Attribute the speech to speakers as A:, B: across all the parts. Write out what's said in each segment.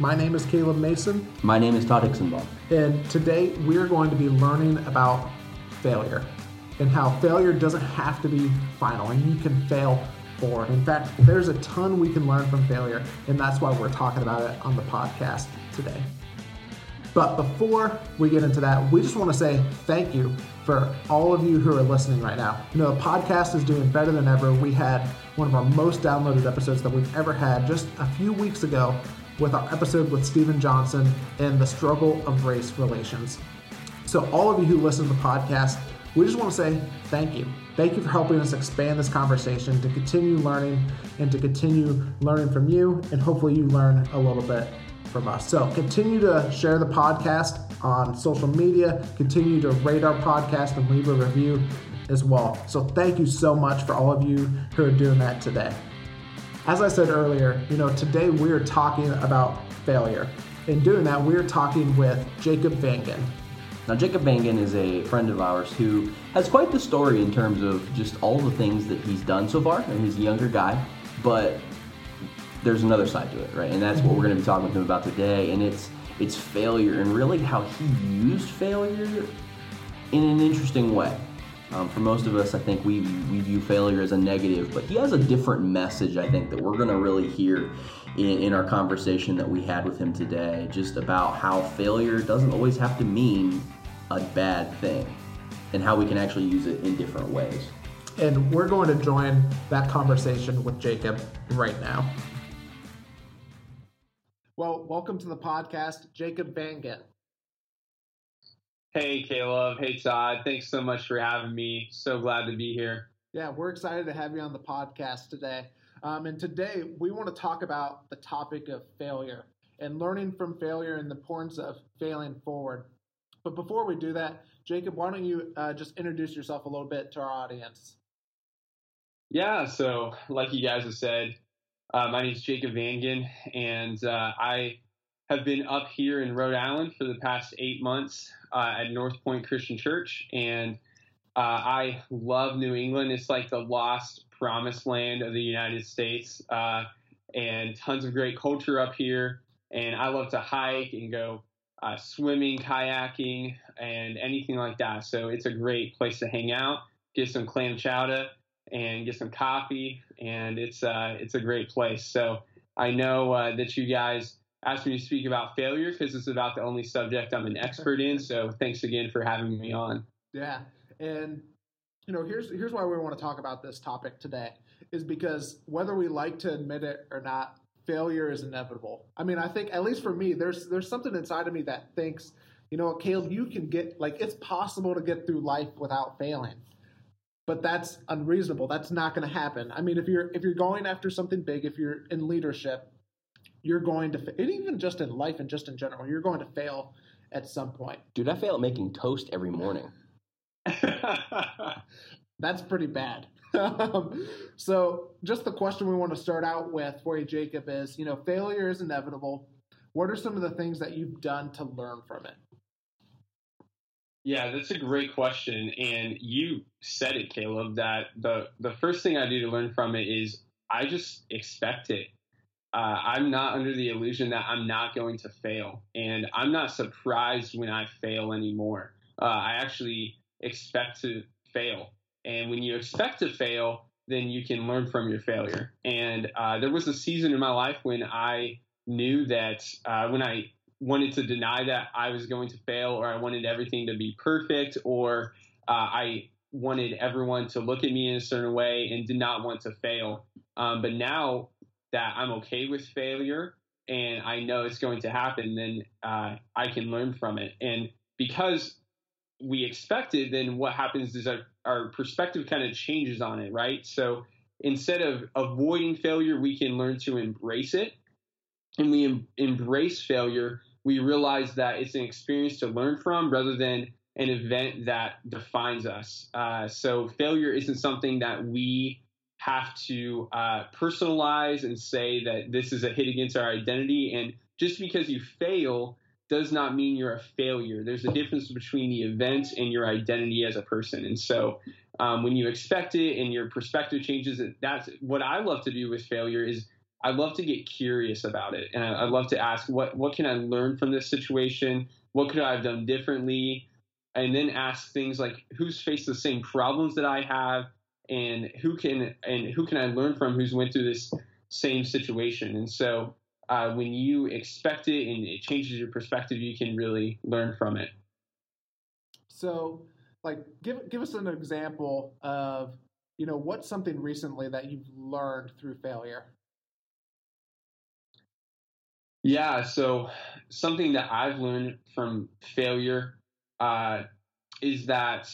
A: My name is Caleb Mason.
B: My name is Todd Hixenbaum.
A: And today we're going to be learning about failure and how failure doesn't have to be final and you can fail forward. In fact, there's a ton we can learn from failure, and that's why we're talking about it on the podcast today. But before we get into that, we just want to say thank you for all of you who are listening right now. You know, the podcast is doing better than ever. We had one of our most downloaded episodes that we've ever had just a few weeks ago with our episode with Steven Johnson and the struggle of race relations. So, all of you who listen to the podcast, we just want to say thank you. Thank you for helping us expand this conversation to continue learning and to continue learning from you, and hopefully, you learn a little bit from us. So continue to share the podcast on social media, continue to rate our podcast and leave a review as well. So thank you so much for all of you who are doing that today. As I said earlier, you know, today we're talking about failure. In doing that, we're talking with Jacob Vangen.
B: Now, Jacob Vangen is a friend of ours who has quite the story in terms of just all the things that he's done so far, and he's a younger guy, but there's another side to it, right? And that's what we're going to be talking with him about today. And it's it's failure and really how he used failure in an interesting way. Um, for most of us, I think we we view failure as a negative, but he has a different message. I think that we're going to really hear in, in our conversation that we had with him today, just about how failure doesn't always have to mean a bad thing, and how we can actually use it in different ways.
A: And we're going to join that conversation with Jacob right now. Well, welcome to the podcast, Jacob Vangen.
C: Hey, Caleb. Hey, Todd. Thanks so much for having me. So glad to be here.
A: Yeah, we're excited to have you on the podcast today. Um, and today we want to talk about the topic of failure and learning from failure and the importance of failing forward. But before we do that, Jacob, why don't you uh, just introduce yourself a little bit to our audience?
C: Yeah, so like you guys have said, uh, my name is Jacob Vangen, and uh, I have been up here in Rhode Island for the past eight months uh, at NorthPointe Christian Church, and uh, I love New England. It's like the lost promised land of the United States, uh, and tons of great culture up here. And I love to hike and go uh, swimming, kayaking, and anything like that. So it's a great place to hang out, get some clam chowder and get some coffee, and it's uh, it's a great place. So I know uh, that you guys asked me to speak about failure because it's about the only subject I'm an expert in. So thanks again for having me on.
A: Yeah, and you know here's here's why we want to talk about this topic today is because whether we like to admit it or not, failure is inevitable. I mean, I think at least for me, there's there's something inside of me that thinks, you know, Caleb, you can get like it's possible to get through life without failing but that's unreasonable. That's not going to happen. I mean, if you're if you're going after something big, if you're in leadership, you're going to and even just in life and just in general, you're going to fail at some point.
B: Dude, I fail at making toast every morning.
A: that's pretty bad. Um, so, just the question we want to start out with for you, Jacob, is you know, failure is inevitable. What are some of the things that you've done to learn from it?
C: Yeah, that's a great question. And you said it, Caleb, that the, the first thing I do to learn from it is I just expect it. Uh, I'm not under the illusion that I'm not going to fail. And I'm not surprised when I fail anymore. Uh, I actually expect to fail. And when you expect to fail, then you can learn from your failure. And uh, there was a season in my life when I knew that uh, when I wanted to deny that I was going to fail or I wanted everything to be perfect or uh, I wanted everyone to look at me in a certain way and did not want to fail. Um, but now that I'm okay with failure and I know it's going to happen, then uh, I can learn from it. And because we expected, then what happens is our, our perspective kind of changes on it, right? So instead of avoiding failure, we can learn to embrace it. And we em- embrace failure we realize that it's an experience to learn from rather than an event that defines us. Uh, so failure isn't something that we have to uh, personalize and say that this is a hit against our identity. And just because you fail does not mean you're a failure. There's a difference between the event and your identity as a person. And so um, when you expect it and your perspective changes, that's what I love to do with failure is I love to get curious about it. And I, I love to ask, what, what can I learn from this situation? What could I have done differently? And then ask things like, who's faced the same problems that I have? And who can, and who can I learn from who's went through this same situation? And so uh, when you expect it and it changes your perspective, you can really learn from it.
A: So, like, give give us an example of, you know, what's something recently that you've learned through failure.
C: Yeah, so something that I've learned from failure uh, is that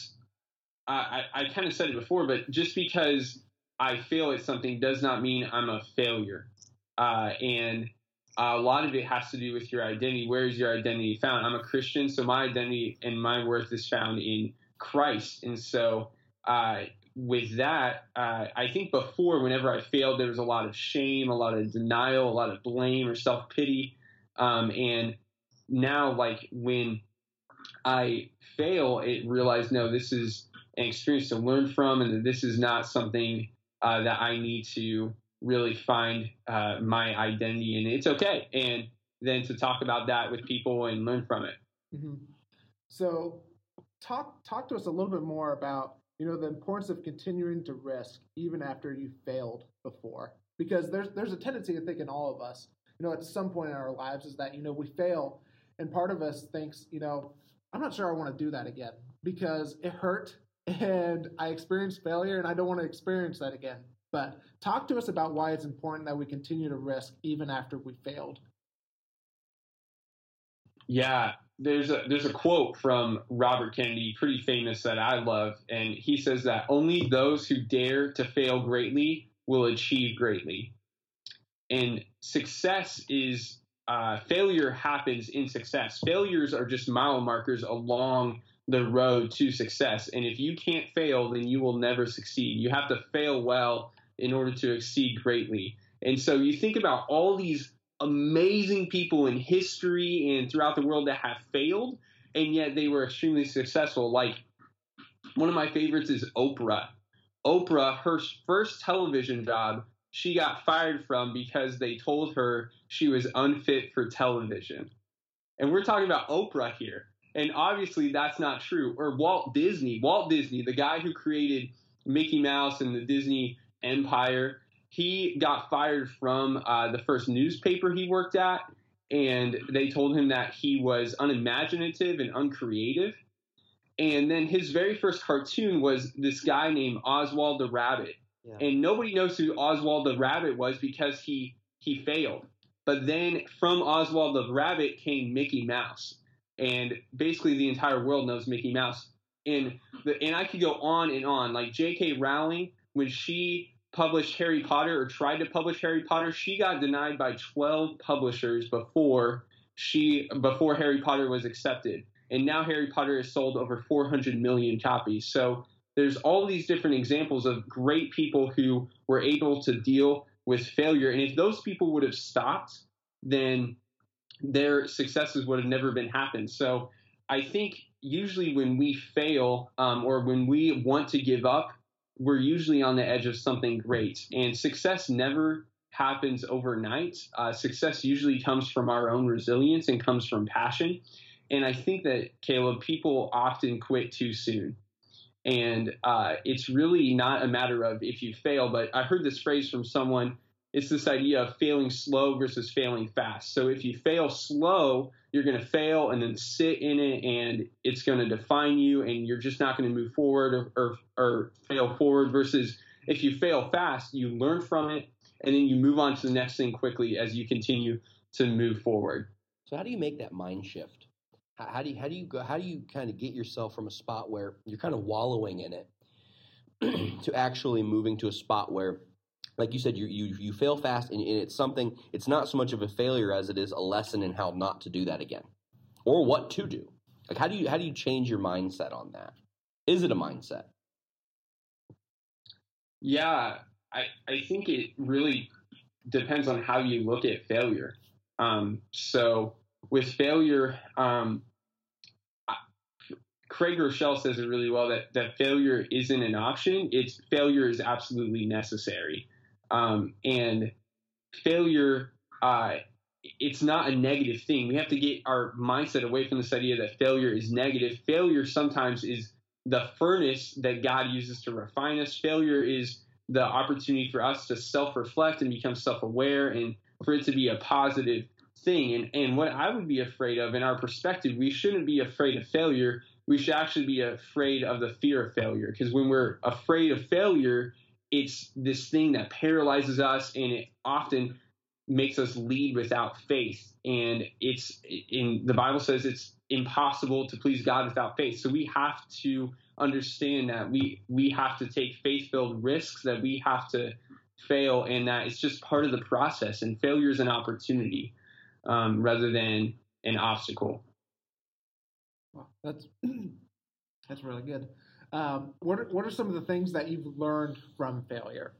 C: I, I, kind of said it before, but just because I fail at something does not mean I'm a failure. Uh, and a lot of it has to do with your identity. Where is your identity found? I'm a Christian, so my identity and my worth is found in Christ. And so, uh, with that, uh, I think before, whenever I failed, there was a lot of shame, a lot of denial, a lot of blame or self pity. Um, and now, like when I fail, it realized no, this is an experience to learn from, and that this is not something uh, that I need to really find uh, my identity, and it's okay. And then to talk about that with people and learn from it.
A: Mm-hmm. So, talk talk to us a little bit more about you know the importance of continuing to risk even after you failed before, because there's there's a tendency I think in all of us, you know, at some point in our lives is that you know we fail, and part of us thinks you know I'm not sure I want to do that again because it hurt and I experienced failure and I don't want to experience that again. But talk to us about why it's important that we continue to risk even after we failed.
C: Yeah, there's a there's a quote from Robert Kennedy, pretty famous that I love, and he says that only those who dare to fail greatly will achieve greatly. And success is uh, failure happens in success. Failures are just mile markers along the road to success. And if you can't fail, then you will never succeed. You have to fail well in order to exceed greatly. And so you think about all these amazing people in history and throughout the world that have failed, and yet they were extremely successful. Like one of my favorites is Oprah. Oprah, her first television job, she got fired from because they told her she was unfit for television. And we're talking about Oprah here. And obviously that's not true. Or Walt Disney. Walt Disney, the guy who created Mickey Mouse and the Disney Empire. He got fired from uh, the first newspaper he worked at, and they told him that he was unimaginative and uncreative. And then his very first cartoon was this guy named Oswald the Rabbit. Yeah. And nobody knows who Oswald the Rabbit was because he he failed. But then from Oswald the Rabbit came Mickey Mouse. And basically the entire world knows Mickey Mouse. And the, and I could go on and on. Like J.K. Rowling when she published Harry Potter or tried to publish Harry Potter, she got denied by 12 publishers before she before Harry Potter was accepted. And now Harry Potter has sold over 400 million copies. So there's all these different examples of great people who were able to deal with failure. And if those people would have stopped, then their successes would have never been happened. So I think usually when we fail um, or when we want to give up, we're usually on the edge of something great. And success never happens overnight. Uh, success usually comes from our own resilience and comes from passion. And I think that, Caleb, people often quit too soon. And uh, it's really not a matter of if you fail, but I heard this phrase from someone it's this idea of failing slow versus failing fast. So if you fail slow, you're going to fail and then sit in it and it's going to define you and you're just not going to move forward or, or, or, fail forward versus if you fail fast, you learn from it and then you move on to the next thing quickly as you continue to move forward.
B: So how do you make that mind shift? How, how do you, how do you go, how do you kind of get yourself from a spot where you're kind of wallowing in it to actually moving to a spot where like you said, you you you fail fast, and, and it's something. It's not so much of a failure as it is a lesson in how not to do that again, or what to do. Like how do you how do you change your mindset on that? Is it a mindset?
C: Yeah, I I think it really depends on how you look at failure. Um, so with failure, um, Craig Groeschel says it really well that that failure isn't an option. It's failure is absolutely necessary, um, and failure. Uh, it's not a negative thing. We have to get our mindset away from this idea that failure is negative. Failure sometimes is the furnace that God uses to refine us. Failure is the opportunity for us to self reflect and become self aware and for it to be a positive thing. And, and what I would be afraid of in our perspective, we shouldn't be afraid of failure. We should actually be afraid of the fear of failure. Because when we're afraid of failure, it's this thing that paralyzes us and it often makes us lead without faith. And it's in the Bible says it's impossible to please God without faith. So we have to understand that we we have to take faith filled risks, that we have to fail, and that it's just part of the process. And failure is an opportunity um, rather than an obstacle.
A: That's that's really good. Um, what are, what are some of the things that you've learned from failure?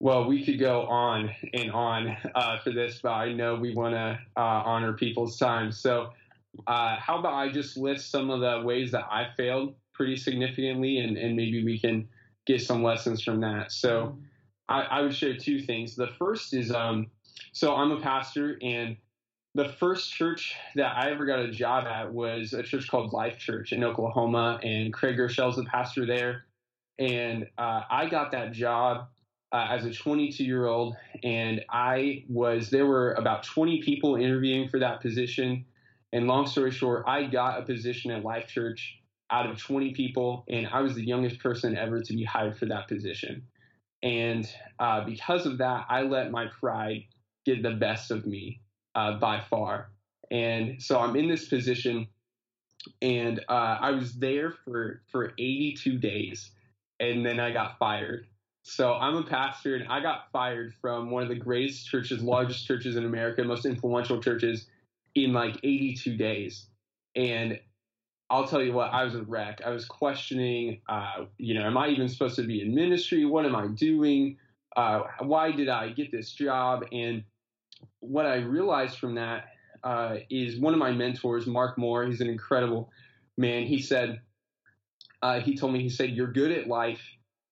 C: Well, we could go on and on uh, for this, but I know we want to uh, honor people's time. So, uh, how about I just list some of the ways that I failed pretty significantly, and, and maybe we can get some lessons from that. So, I, I would share two things. The first is um, so I'm a pastor, and the first church that I ever got a job at was a church called Life Church in Oklahoma, and Craig Groeschel's the pastor there. And uh, I got that job uh, as a 22 year old, and I was there were about 20 people interviewing for that position. And long story short, I got a position at Life Church out of 20 people, and I was the youngest person ever to be hired for that position. And uh, because of that, I let my pride get the best of me uh, by far. And so I'm in this position, and uh, I was there for for 82 days, and then I got fired. So I'm a pastor, and I got fired from one of the greatest churches, largest churches in America, most influential churches, in like 82 days. And I'll tell you what, I was a wreck. I was questioning, uh, you know, am I even supposed to be in ministry? What am I doing? Uh, why did I get this job? And what I realized from that uh, is one of my mentors, Mark Moore. He's an incredible man. He said, uh, he told me, he said, you're good at life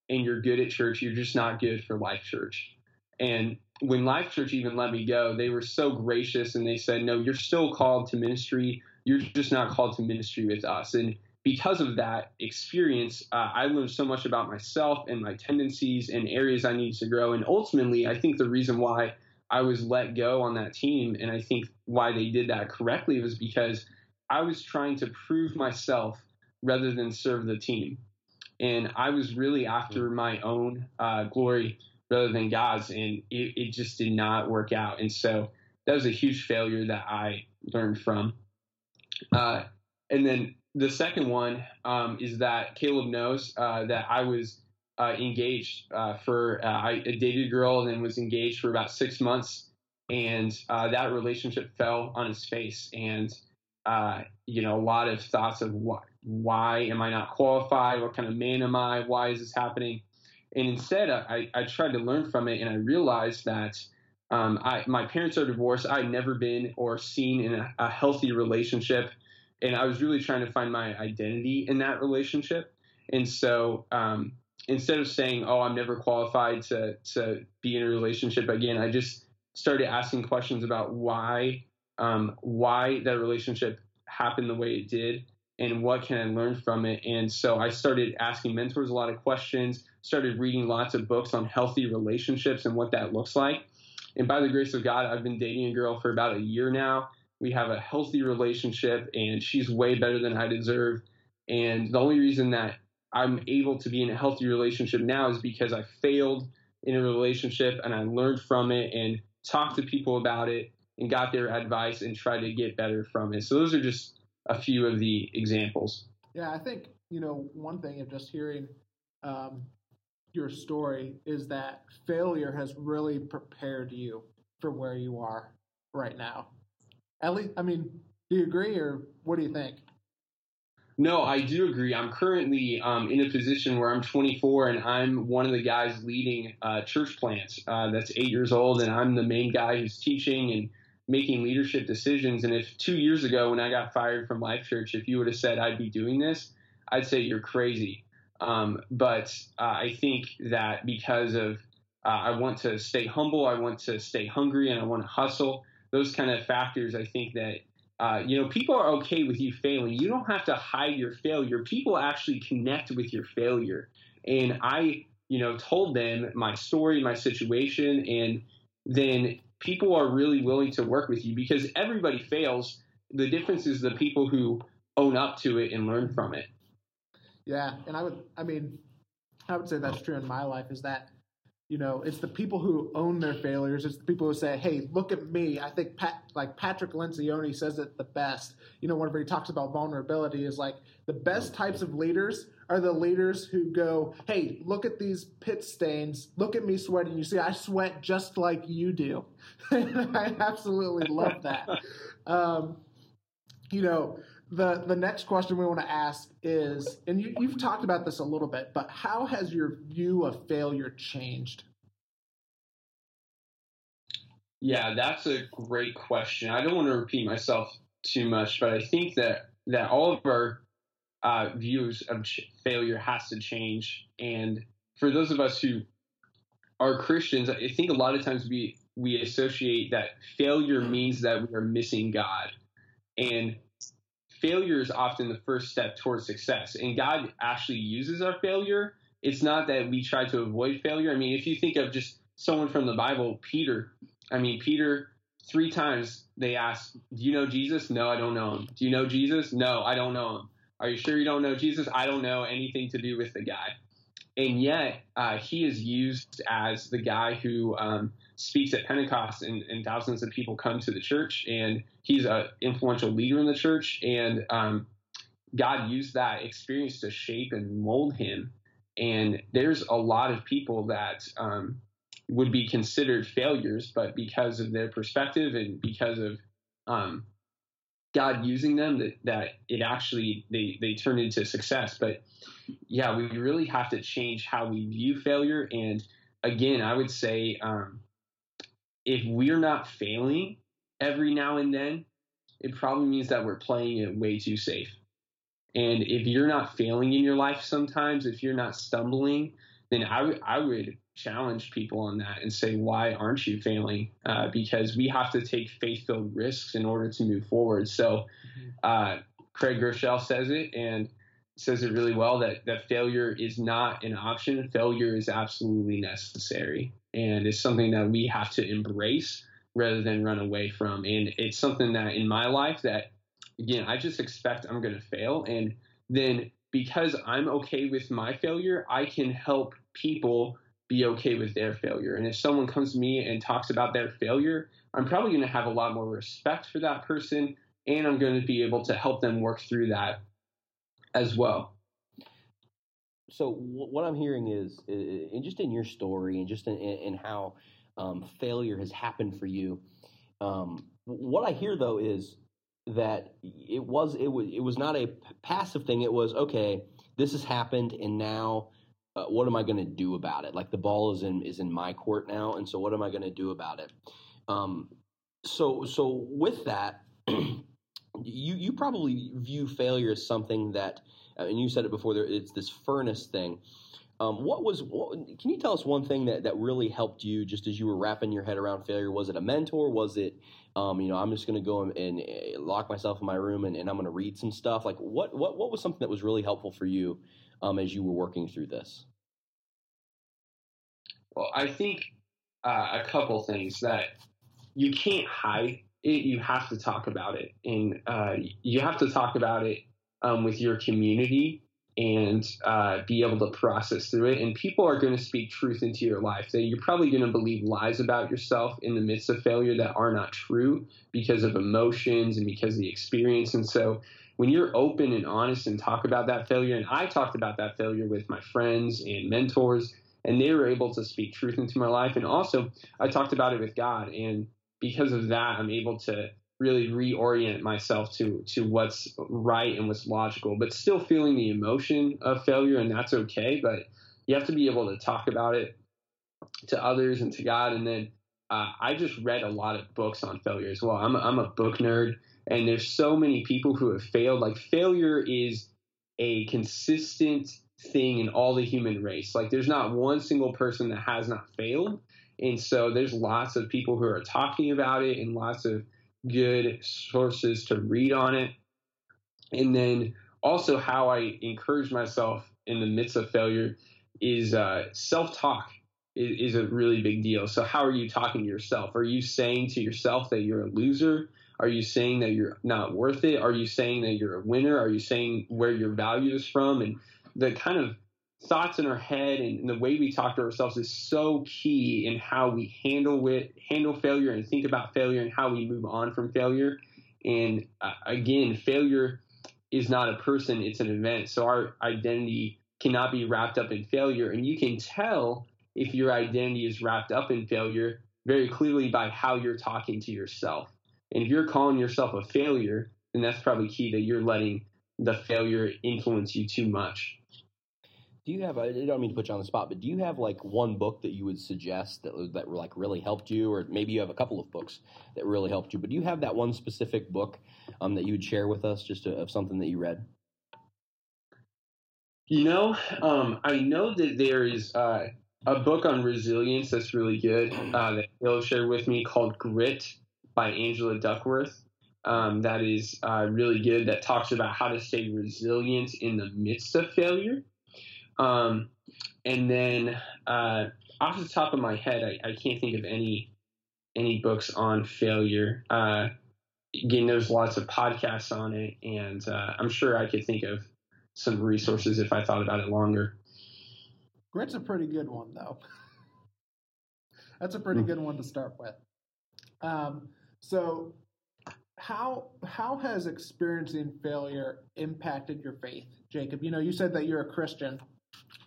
C: and you're good at church. You're just not good for Life Church. And when Life Church even let me go, they were so gracious and they said, No, you're still called to ministry. You're just not called to ministry with us. And because of that experience, uh, I learned so much about myself and my tendencies and areas I needed to grow. And ultimately, I think the reason why I was let go on that team, and I think why they did that correctly, was because I was trying to prove myself rather than serve the team and I was really after my own uh, glory rather than God's, and it, it, just did not work out. And so that was a huge failure that I learned from. Uh, and then the second one um, is that Caleb knows uh, that I was uh, engaged uh, for uh, I dated a girl and then was engaged for about six months, and that relationship fell on his face and uh, you know, a lot of thoughts of why, why am I not qualified? What kind of man am I? Why is this happening? And instead, I, I tried to learn from it, and I realized that um, I, my parents are divorced. I'd never been or seen in a, a healthy relationship, and I was really trying to find my identity in that relationship. And so, um, instead of saying, "Oh, I'm never qualified to to be in a relationship again," I just started asking questions about why um, why that relationship happened the way it did and what can I learn from it. And so I started asking mentors a lot of questions, started reading lots of books on healthy relationships and what that looks like. And by the grace of God, I've been dating a girl for about a year now. We have a healthy relationship, and she's way better than I deserve. And the only reason that I'm able to be in a healthy relationship now is because I failed in a relationship and I learned from it and talked to people about it and got their advice and tried to get better from it. So those are just a few of the examples.
A: Yeah, I think you know one thing of just hearing um, your story is that failure has really prepared you for where you are right now. At least, I mean, do you agree, or what do you think?
C: No, I do agree. I'm currently um, in a position where I'm 24 and I'm one of the guys leading uh, church plants uh, that's eight years old, and I'm the main guy who's teaching and making leadership decisions. And if two years ago, when I got fired from Life Church, if you would have said I'd be doing this, I'd say you're crazy. Um, but uh, I think that because of uh, I want to stay humble, I want to stay hungry, and I want to hustle. Those kind of factors, I think that uh, you know people are okay with you failing. You don't have to hide your failure. People actually connect with your failure, and I you know told them my story, my situation, and then people are really willing to work with you because everybody fails. The difference is the people who own up to it and learn from it.
A: Yeah, and I would, I mean, I would say that's true in my life. Is that you know, it's the people who own their failures. It's the people who say, "Hey, look at me." I think Pat, like Patrick Lencioni says it the best. You know, whenever he talks about vulnerability, is like the best types of leaders are the leaders who go, "Hey, look at these pit stains. Look at me sweating. You see, I sweat just like you do." I absolutely love that. Um, you know, the the next question we want to ask is, and you, you've talked about this a little bit, but how has your view of failure changed?
C: Yeah, that's a great question. I don't want to repeat myself too much, but I think that that all of our uh, views of ch- failure has to change. And for those of us who are Christians, I think a lot of times we we associate that failure means that we are missing God, and failure is often the first step towards success. And God actually uses our failure. It's not that we try to avoid failure. I mean, if you think of just someone from the Bible, Peter, I mean, Peter, three times they asked, Do you know Jesus? No, I don't know him. Do you know Jesus? No, I don't know him. Are you sure you don't know Jesus? I don't know anything to do with the guy. And yet, uh, he is used as the guy who um, speaks at Pentecost and, and, thousands of people come to the church. And he's an influential leader in the church. And um, God used that experience to shape and mold him. And there's a lot of people that um, would be considered failures, but because of their perspective and because of um, God using them, that, that it actually they they turn into success. But yeah, we really have to change how we view failure. And again, I would say um, if we're not failing every now and then, it probably means that we're playing it way too safe. And if you're not failing in your life sometimes, if you're not stumbling, then I, w- I would challenge people on that and say, why aren't you failing? Uh, because we have to take faith filled risks in order to move forward. So mm-hmm. uh, Craig Groeschel says it and says it really well that, that failure is not an option. Failure is absolutely necessary and it's something that we have to embrace rather than run away from. And it's something that in my life that again I just expect I'm going to fail, and then because I'm okay with my failure, I can help people be okay with their failure. And if someone comes to me and talks about their failure, I'm probably going to have a lot more respect for that person, and I'm going to be able to help them work through that as well
B: so what I'm hearing is, and just in your story, and just in, in how um, failure has happened for you. Um, what I hear though is that it was it was it was not a passive thing. It was okay. This has happened, and now uh, what am I going to do about it? Like the ball is in is in my court now, and so what am I going to do about it? Um, so so with that, you you probably view failure as something that uh, and you said it before. There, it's this furnace thing. Um, what was? What, can you tell us one thing that that really helped you, just as you were wrapping your head around failure? Was it a mentor? Was it, um, you know, I'm just going to go and, and, uh, lock myself in my room and, and I'm going to read some stuff? Like, what what what was something that was really helpful for you um, as you were working through this?
C: Well, I think uh, a couple things that you can't hide it. You have to talk about it, and uh, you have to talk about it um, with your community and uh, be able to process through it. And people are going to speak truth into your life. That you're probably going to believe lies about yourself in the midst of failure that are not true because of emotions and because of the experience. And so when you're open and honest and talk about that failure, and I talked about that failure with my friends and mentors, and they were able to speak truth into my life. And also, I talked about it with God. And because of that, I'm able to really reorient myself to to what's right and what's logical, but still feeling the emotion of failure, and that's okay. But you have to be able to talk about it to others and to God, and then uh, I just read a lot of books on failure as well. I'm a, I'm a book nerd, and there's so many people who have failed. Like failure is a consistent thing in all the human race. Like there's not one single person that has not failed. And so there's lots of people who are talking about it and lots of good sources to read on it. And then also how I encourage myself in the midst of failure is uh, self-talk is, is a really big deal. So how are you talking to yourself? Are you saying to yourself that you're a loser? Are you saying that you're not worth it? Are you saying that you're a winner? Are you saying where your value is from? And the kind of thoughts in our head and the way we talk to ourselves is so key in how we handle it, handle failure and think about failure and how we move on from failure. And uh, again, failure is not a person, it's an event. So our identity cannot be wrapped up in failure. And you can tell if your identity is wrapped up in failure very clearly by how you're talking to yourself. And if you're calling yourself a failure, then that's probably key that you're letting the failure influence you too much.
B: Do you have? I don't mean to put you on the spot, but do you have like one book that you would suggest that that like really helped you, or maybe you have a couple of books that really helped you? But do you have that one specific book um, that you would share with us, just of something that you read?
C: You know, um, I know that there is uh, a book on resilience that's really good uh, that Bill shared with me called Grit by Angela Duckworth. Um, that is uh, really good. That talks about how to stay resilient in the midst of failure. Um, and then uh, off the top of my head, I, I, can't think of any any books on failure. Uh, again, there's lots of podcasts on it, and uh, I'm sure I could think of some resources if I thought about it longer.
A: Grit's a pretty good one, though. That's a pretty hmm. good one to start with. Um, so, how how has experiencing failure impacted your faith, Jacob? You know, you said that you're a Christian.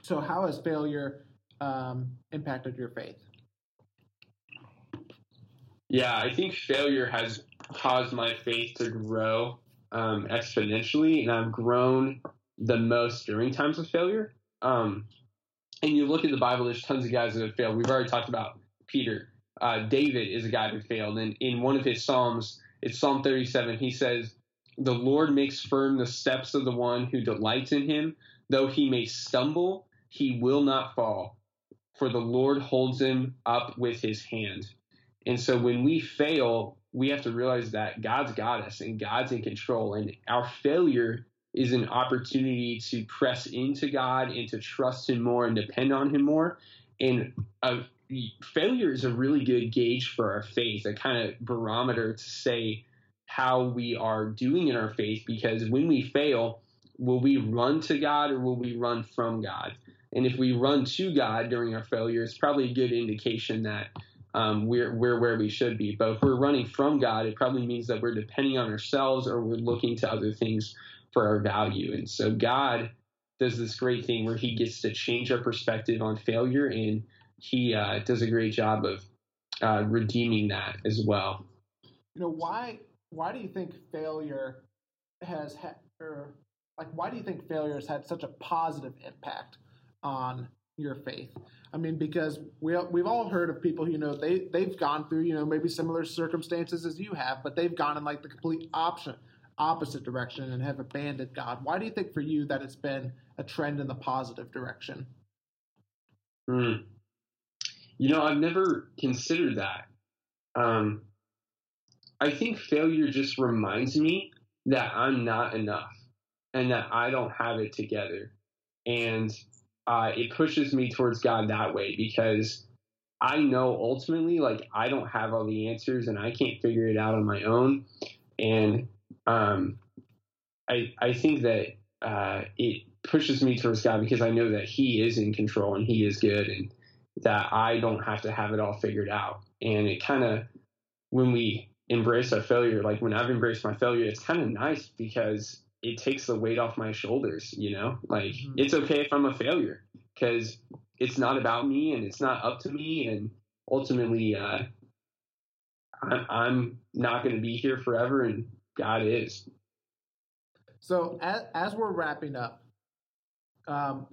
A: So, how has failure um, impacted your faith?
C: Yeah, I think failure has caused my faith to grow um, exponentially, and I've grown the most during times of failure. Um, and you look at the Bible, there's tons of guys that have failed. We've already talked about Peter. Uh, David is a guy who failed. And in one of his Psalms, it's Psalm 37, he says, The Lord makes firm the steps of the one who delights in him. Though he may stumble, he will not fall, for the Lord holds him up with his hand. And so when we fail, we have to realize that God's got us and God's in control. And our failure is an opportunity to press into God and to trust Him more and depend on Him more. And uh, failure is a really good gauge for our faith, a kind of barometer to say how we are doing in our faith. Because when we fail, will we run to God or will we run from God? And if we run to God during our failure, it's probably a good indication that um, we're we're where we should be. But if we're running from God, it probably means that we're depending on ourselves or we're looking to other things for our value. And so God does this great thing where He gets to change our perspective on failure, and He uh, does a great job of uh, redeeming that as well.
A: You know why? Why do you think failure has had, or like, why do you think failure has had such a positive impact on your faith? I mean, because we we've all heard of people, you know, they they've gone through, you know, maybe similar circumstances as you have, but they've gone in like the complete option opposite direction and have abandoned God. Why do you think for you that it's been a trend in the positive direction?
C: Hmm. You know, I've never considered that. Um, I think failure just reminds me that I'm not enough and that I don't have it together. And uh, it pushes me towards God that way because I know ultimately, like, I don't have all the answers and I can't figure it out on my own. And um, I I think that uh, it pushes me towards God because I know that He is in control and He is good, and that I don't have to have it all figured out. And it kind of when we embrace our failure, like when I've embraced my failure, it's kind of nice because it takes the weight off my shoulders. You know, like mm-hmm. it's okay if I'm a failure because it's not about me and it's not up to me, and ultimately. Uh, I'm not going to be here forever, and God is.
A: So as, as we're wrapping up, um,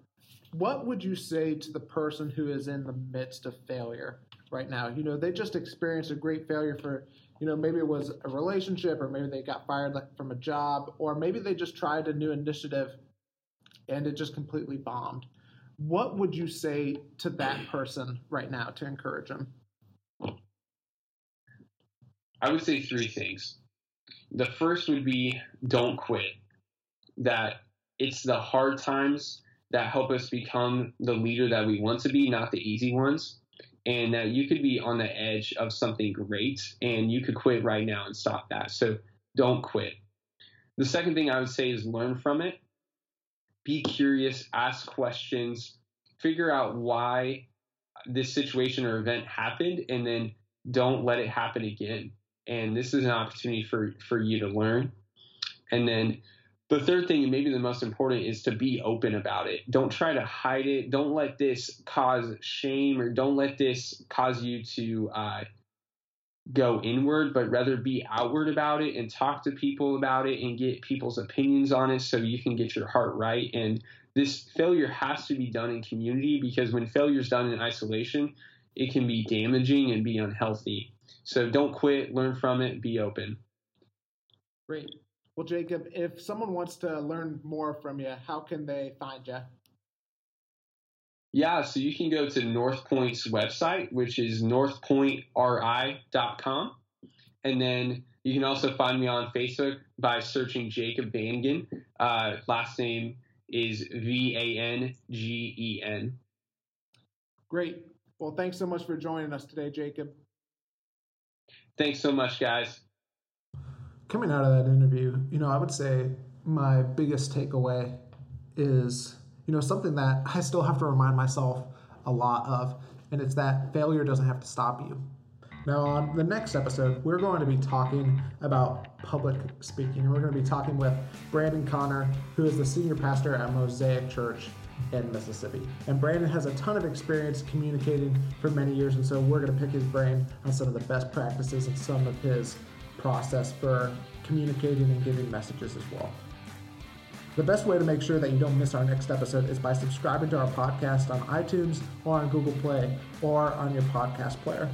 A: what would you say to the person who is in the midst of failure? right now. You know, they just experienced a great failure for, you know, maybe it was a relationship or maybe they got fired from a job or maybe they just tried a new initiative and it just completely bombed. What would you say to that person right now to encourage them?
C: I would say three things. The first would be don't quit. That it's the hard times that help us become the leader that we want to be, not the easy ones. And that you could be on the edge of something great and you could quit right now and stop that. So don't quit. The second thing I would say is learn from it. Be curious, ask questions, figure out why this situation or event happened, and then don't let it happen again and this is an opportunity for for you to learn. And then the third thing, and maybe the most important, is to be open about it. Don't try to hide it. Don't let this cause shame, or don't let this cause you to uh, go inward, but rather be outward about it and talk to people about it and get people's opinions on it so you can get your heart right. And this failure has to be done in community because when failure is done in isolation, it can be damaging and be unhealthy. So don't quit, learn from it, be open.
A: Great. Well, Jacob, if someone wants to learn more from you, how can they find you?
C: Yeah, so you can go to NorthPointe's website, which is northpointri.com. And then you can also find me on Facebook by searching Jacob Vangen. Uh, last name is V A N G E N.
A: Great. Well, thanks so much for joining us today, Jacob.
C: Thanks so much, guys.
A: Coming out of that interview, you know, I would say my biggest takeaway is, you know, something that I still have to remind myself a lot of, and it's that failure doesn't have to stop you. Now, on the next episode, we're going to be talking about public speaking, and we're going to be talking with Brandon Connor, who is the senior pastor at Mosaic Church in Mississippi. And Brandon has a ton of experience communicating for many years, and so we're going to pick his brain on some of the best practices and some of his process for communicating and giving messages as well. The best way to make sure that you don't miss our next episode is by subscribing to our podcast on iTunes or on Google Play or on your podcast player.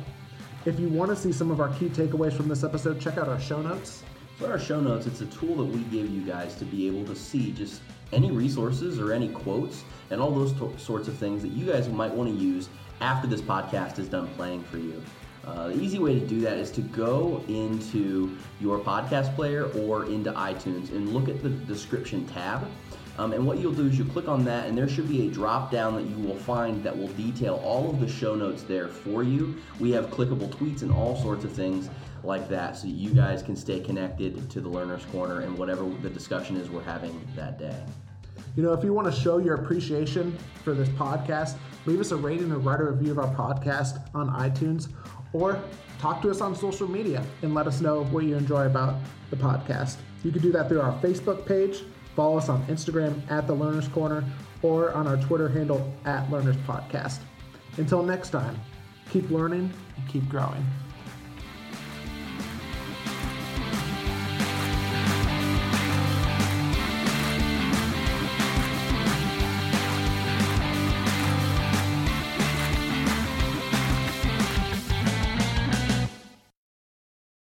A: If you want to see some of our key takeaways from this episode, check out our show notes.
B: For our show notes, it's a tool that we give you guys to be able to see just any resources or any quotes and all those to- sorts of things that you guys might want to use after this podcast is done playing for you. Uh, the easy way to do that is to go into your podcast player or into iTunes and look at the description tab. Um, and what you'll do is you click on that, and there should be a drop down that you will find that will detail all of the show notes there for you. We have clickable tweets and all sorts of things like that so you guys can stay connected to the Learner's Corner and whatever the discussion is we're having that day.
A: You know, if you want to show your appreciation for this podcast, leave us a rating or write a review of our podcast on iTunes or talk to us on social media and let us know what you enjoy about the podcast. You can do that through our Facebook page, follow us on Instagram at the Learners Corner, or on our Twitter handle at Learners Podcast. Until next time, keep learning and keep growing.